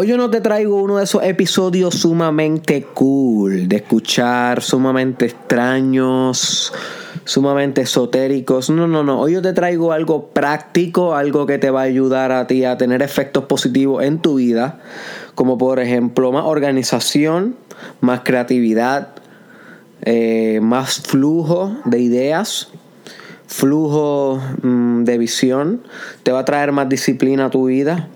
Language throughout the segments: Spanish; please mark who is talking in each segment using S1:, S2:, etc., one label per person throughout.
S1: Hoy yo no te traigo uno de esos episodios sumamente cool, de escuchar, sumamente extraños, sumamente esotéricos. No, no, no. Hoy yo te traigo algo práctico, algo que te va a ayudar a ti a tener efectos positivos en tu vida, como por ejemplo más organización, más creatividad, eh, más flujo de ideas, flujo mm, de visión, te va a traer más disciplina a tu vida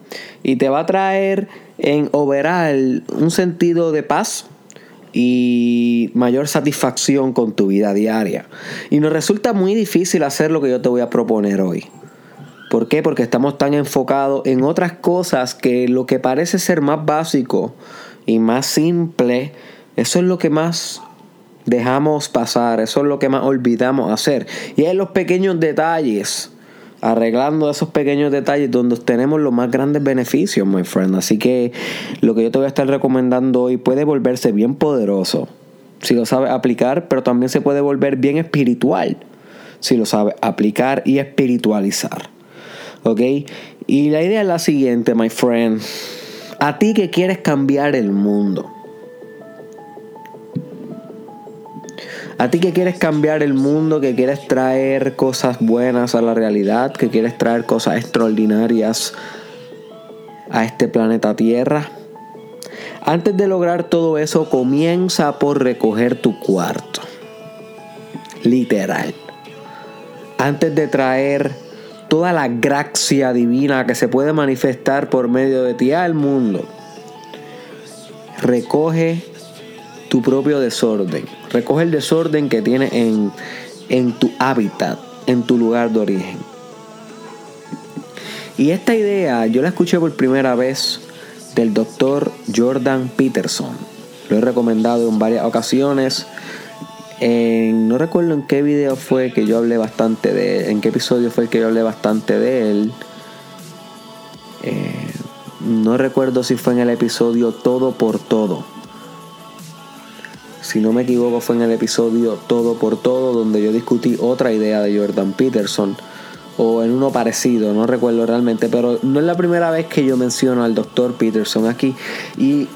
S1: y te va a traer en overall un sentido de paz y mayor satisfacción con tu vida diaria. Y nos resulta muy difícil hacer lo que yo te voy a proponer hoy. ¿Por qué? Porque estamos tan enfocados en otras cosas que lo que parece ser más básico y más simple, eso es lo que más dejamos pasar, eso es lo que más olvidamos hacer. Y es los pequeños detalles arreglando esos pequeños detalles donde tenemos los más grandes beneficios, my friend. Así que lo que yo te voy a estar recomendando hoy puede volverse bien poderoso si lo sabes aplicar, pero también se puede volver bien espiritual si lo sabes aplicar y espiritualizar. ¿Ok? Y la idea es la siguiente, my friend. A ti que quieres cambiar el mundo. A ti que quieres cambiar el mundo, que quieres traer cosas buenas a la realidad, que quieres traer cosas extraordinarias a este planeta Tierra. Antes de lograr todo eso, comienza por recoger tu cuarto. Literal. Antes de traer toda la gracia divina que se puede manifestar por medio de ti al mundo, recoge tu propio desorden. Recoge el desorden que tienes en, en tu hábitat, en tu lugar de origen. Y esta idea yo la escuché por primera vez del doctor Jordan Peterson. Lo he recomendado en varias ocasiones. no recuerdo en qué video fue que yo hablé bastante de él, en qué episodio fue que yo hablé bastante de él. Eh, no recuerdo si fue en el episodio Todo por Todo si no me equivoco fue en el episodio Todo por Todo, donde yo discutí otra idea de Jordan Peterson, o en uno parecido, no recuerdo realmente, pero no es la primera vez que yo menciono al doctor Peterson aquí. Y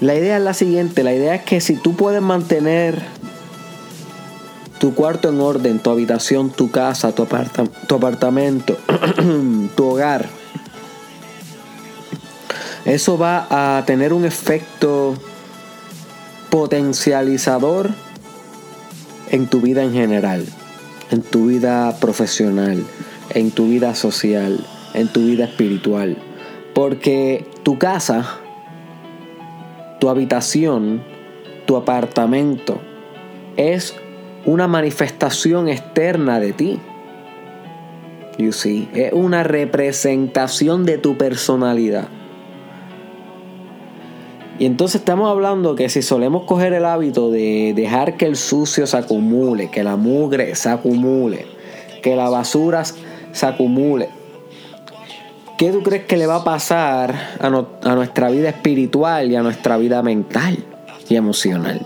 S1: la idea es la siguiente, la idea es que si tú puedes mantener tu cuarto en orden, tu habitación, tu casa, tu, tu apartamento, tu hogar, eso va a tener un efecto potencializador en tu vida en general, en tu vida profesional, en tu vida social, en tu vida espiritual. Porque tu casa, tu habitación, tu apartamento es una manifestación externa de ti. You see, es una representación de tu personalidad. Y entonces estamos hablando que si solemos coger el hábito de dejar que el sucio se acumule, que la mugre se acumule, que la basura se acumule, ¿qué tú crees que le va a pasar a, a nuestra vida espiritual y a nuestra vida mental y emocional?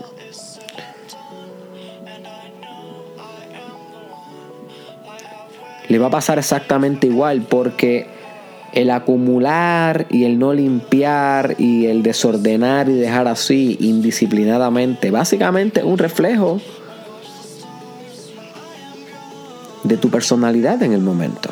S1: Le va a pasar exactamente igual porque el acumular y el no limpiar y el desordenar y dejar así indisciplinadamente, básicamente un reflejo de tu personalidad en el momento.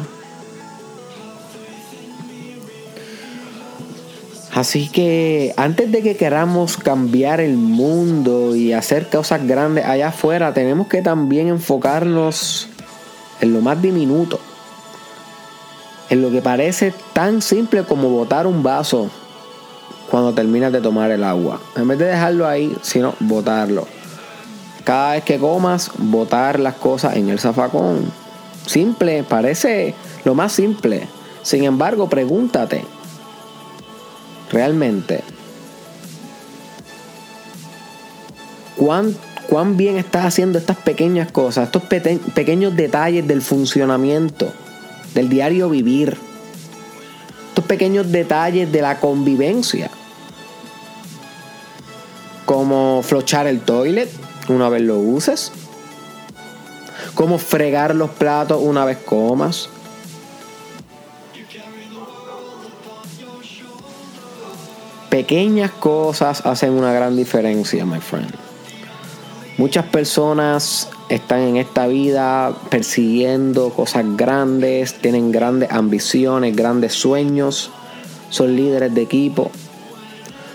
S1: Así que antes de que queramos cambiar el mundo y hacer cosas grandes allá afuera, tenemos que también enfocarnos en lo más diminuto en lo que parece tan simple como botar un vaso cuando terminas de tomar el agua. En vez de dejarlo ahí, sino botarlo. Cada vez que comas, botar las cosas en el zafacón. Simple, parece lo más simple. Sin embargo, pregúntate, realmente, ¿cuán, cuán bien estás haciendo estas pequeñas cosas, estos pequeños detalles del funcionamiento? Del diario vivir, estos pequeños detalles de la convivencia, como flochar el toilet una vez lo uses, como fregar los platos una vez comas, Pequeñas cosas hacen una gran diferencia, my friend. Muchas personas están en esta vida persiguiendo cosas grandes, tienen grandes ambiciones, grandes sueños, son líderes de equipo,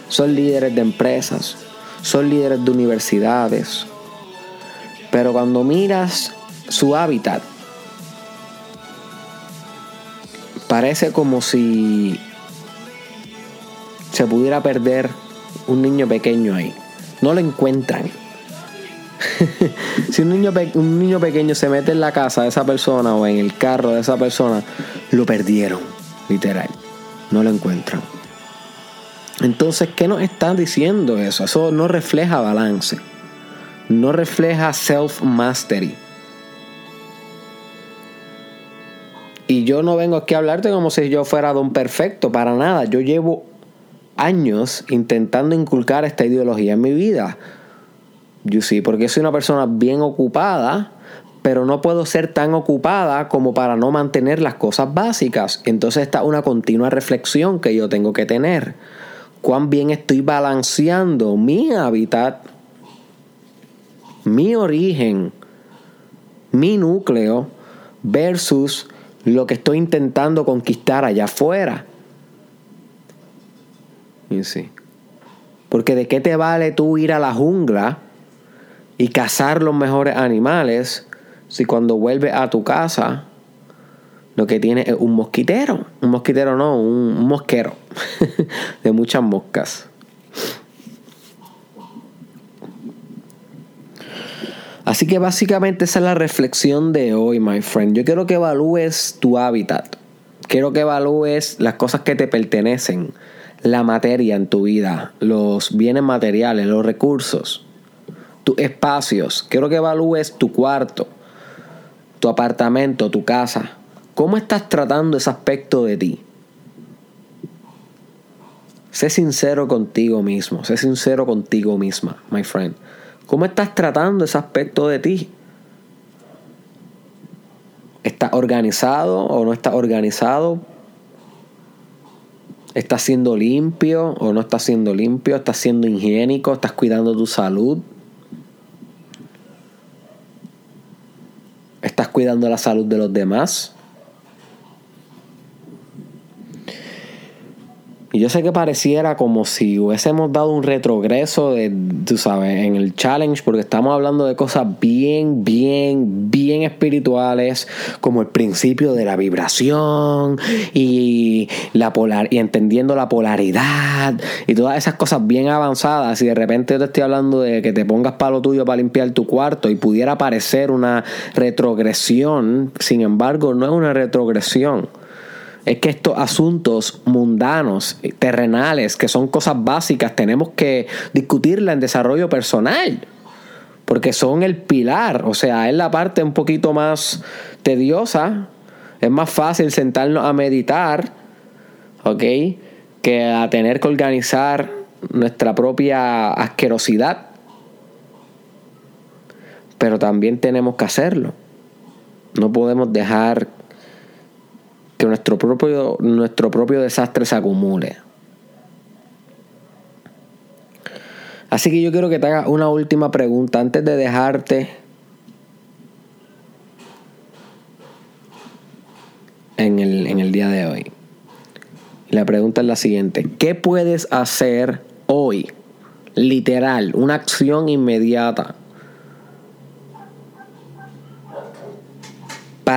S1: son líderes de empresas, son líderes de universidades. Pero cuando miras su hábitat, parece como si se pudiera perder un niño pequeño ahí. No lo encuentran. si un niño, un niño pequeño se mete en la casa de esa persona o en el carro de esa persona, lo perdieron, literal. No lo encuentran. Entonces, ¿qué nos están diciendo eso? Eso no refleja balance. No refleja self-mastery. Y yo no vengo aquí a hablarte como si yo fuera don perfecto, para nada. Yo llevo años intentando inculcar esta ideología en mi vida. Yo sí, porque soy una persona bien ocupada, pero no puedo ser tan ocupada como para no mantener las cosas básicas. Entonces está una continua reflexión que yo tengo que tener. Cuán bien estoy balanceando mi hábitat, mi origen, mi núcleo versus lo que estoy intentando conquistar allá afuera. Sí. Porque de qué te vale tú ir a la jungla y cazar los mejores animales si cuando vuelves a tu casa lo que tienes es un mosquitero. Un mosquitero no, un, mosquero de muchas moscas. Así que básicamente esa es la reflexión de hoy, my friend. Yo quiero que evalúes tu hábitat. Quiero que evalúes las cosas que te pertenecen la materia en tu vida, los bienes materiales, los recursos, tus espacios. Quiero que evalúes tu cuarto, tu apartamento, tu casa. ¿Cómo estás tratando ese aspecto de ti? Sé sincero contigo mismo, sé sincero contigo misma, my friend. ¿Cómo estás tratando ese aspecto de ti? ¿Estás organizado o no estás organizado? ¿Estás siendo limpio o no estás siendo limpio? ¿Estás siendo higiénico? ¿Estás cuidando tu salud? ¿Estás cuidando la salud de los demás? Yo sé que pareciera como si hubiésemos dado un retrogreso de, tú sabes, en el challenge, porque estamos hablando de cosas bien, bien, bien espirituales, como el principio de la vibración y, la polar, y entendiendo la polaridad y todas esas cosas bien avanzadas. Y de repente yo te estoy hablando de que te pongas palo tuyo para limpiar tu cuarto y pudiera parecer una retrogresión, sin embargo, no es una retrogresión es que estos asuntos mundanos, terrenales, que son cosas básicas, tenemos que discutirla en desarrollo personal. Porque son el pilar, o sea, es la parte un poquito más tediosa. Es más fácil sentarnos a meditar, ¿ok? Que a tener que organizar nuestra propia asquerosidad. Pero también tenemos que hacerlo. No podemos dejar que nuestro propio, nuestro propio desastre se acumule. Así que yo quiero que te haga una última pregunta antes de dejarte en el, en el día de hoy. La pregunta es la siguiente. ¿Qué puedes hacer hoy? Literal, una acción inmediata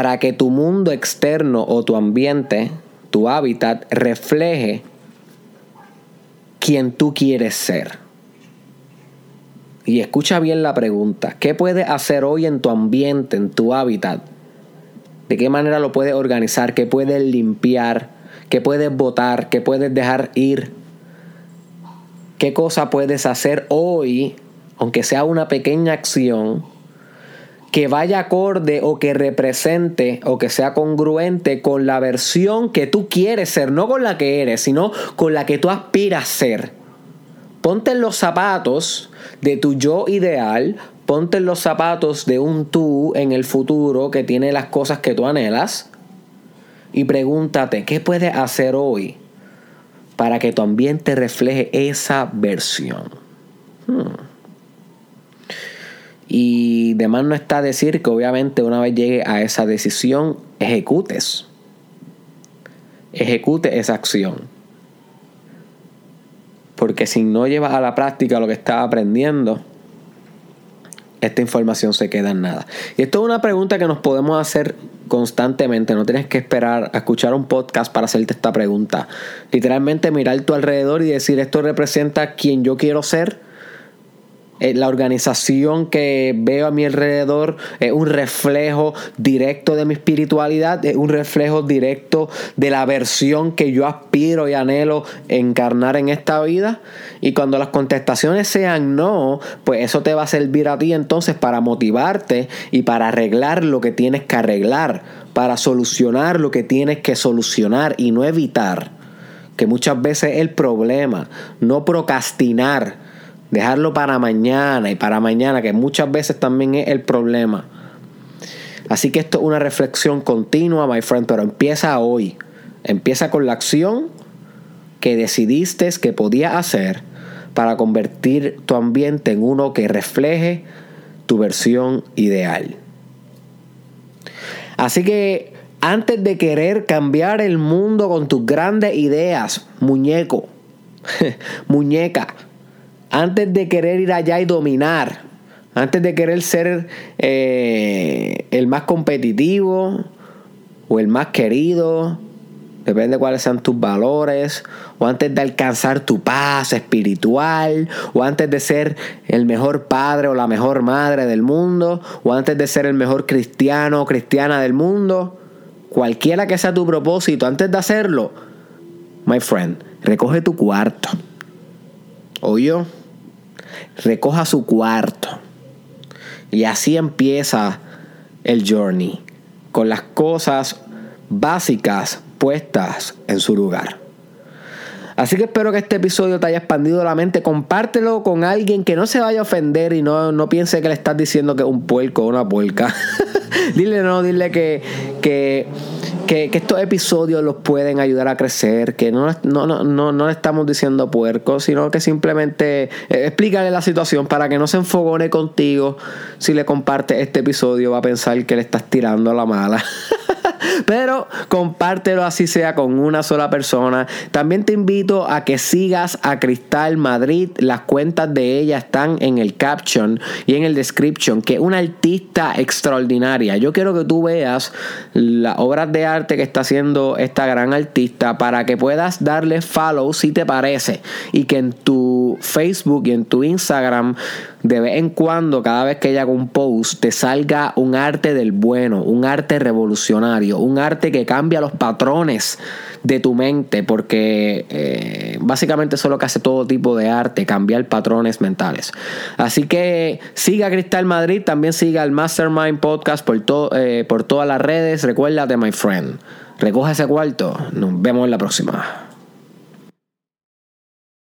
S1: para que tu mundo externo o tu ambiente, tu hábitat, refleje quien tú quieres ser. Y escucha bien la pregunta, ¿qué puedes hacer hoy en tu ambiente, en tu hábitat? ¿De qué manera lo puedes organizar? ¿Qué puedes limpiar? ¿Qué puedes botar? ¿Qué puedes dejar ir? ¿Qué cosa puedes hacer hoy, aunque sea una pequeña acción, que vaya acorde o que represente o que sea congruente con la versión que tú quieres ser, no con la que eres, sino con la que tú aspiras ser. Ponte en los zapatos de tu yo ideal, ponte en los zapatos de un tú en el futuro que tiene las cosas que tú anhelas y pregúntate, ¿qué puedes hacer hoy para que tu ambiente refleje esa versión. Hmm. Y de más no está decir que obviamente una vez llegue a esa decisión, ejecutes. Ejecute esa acción. Porque si no llevas a la práctica lo que estás aprendiendo, esta información se queda en nada. Y esto es una pregunta que nos podemos hacer constantemente. No tienes que esperar a escuchar un podcast para hacerte esta pregunta. Literalmente mirar tu alrededor y decir esto representa quien yo quiero ser eh, la organización que veo a mi alrededor es un reflejo directo de mi espiritualidad, es un reflejo directo de la versión que yo aspiro y anhelo encarnar en esta vida. Y cuando las contestaciones sean no, pues eso te va a servir a ti entonces para motivarte y para arreglar lo que tienes que arreglar, para solucionar lo que tienes que solucionar y no evitar, que muchas veces es el problema, no procrastinar Dejarlo para mañana y para mañana, que muchas veces también es el problema. Así que esto es una reflexión continua, my friend, pero empieza hoy. Empieza con la acción que decidiste que podías hacer para convertir tu ambiente en uno que refleje tu versión ideal. Así que antes de querer cambiar el mundo con tus grandes ideas, muñeco, muñeca, antes de querer ir allá y dominar, antes de querer ser eh, el más competitivo o el más querido, depende de cuáles sean tus valores, o antes de alcanzar tu paz espiritual, o antes de ser el mejor padre o la mejor madre del mundo, o antes de ser el mejor cristiano o cristiana del mundo, cualquiera que sea tu propósito, antes de hacerlo, my friend, recoge tu cuarto. Yo recoja su cuarto. Y así empieza el journey, con las cosas básicas puestas en su lugar. Así que espero que este episodio te haya expandido la mente. Compártelo con alguien que no se vaya a ofender y no, no piense que le estás diciendo que es un puerco o una puerca. dile no, dile que, que que, estos episodios los pueden ayudar a crecer, que no, no, no, no, no le estamos diciendo puerco, sino que simplemente eh, explícale la situación para que no se enfogone contigo si le comparte este episodio, va a pensar que le estás tirando a la mala. Pero compártelo así sea con una sola persona. También te invito a que sigas a Cristal Madrid. Las cuentas de ella están en el caption y en el description, que es una artista extraordinaria. Yo quiero que tú veas las obras de arte que está haciendo esta gran artista para que puedas darle follow si te parece y que en tu Facebook y en tu Instagram de vez en cuando, cada vez que ella haga un post, te salga un arte del bueno, un arte revolucionario, un arte que cambia los patrones de tu mente, porque eh, básicamente eso es lo que hace todo tipo de arte, cambiar patrones mentales. Así que siga Cristal Madrid, también siga el Mastermind Podcast por, eh, por todas las redes. Recuérdate, my friend, recoge ese cuarto. Nos vemos en la próxima.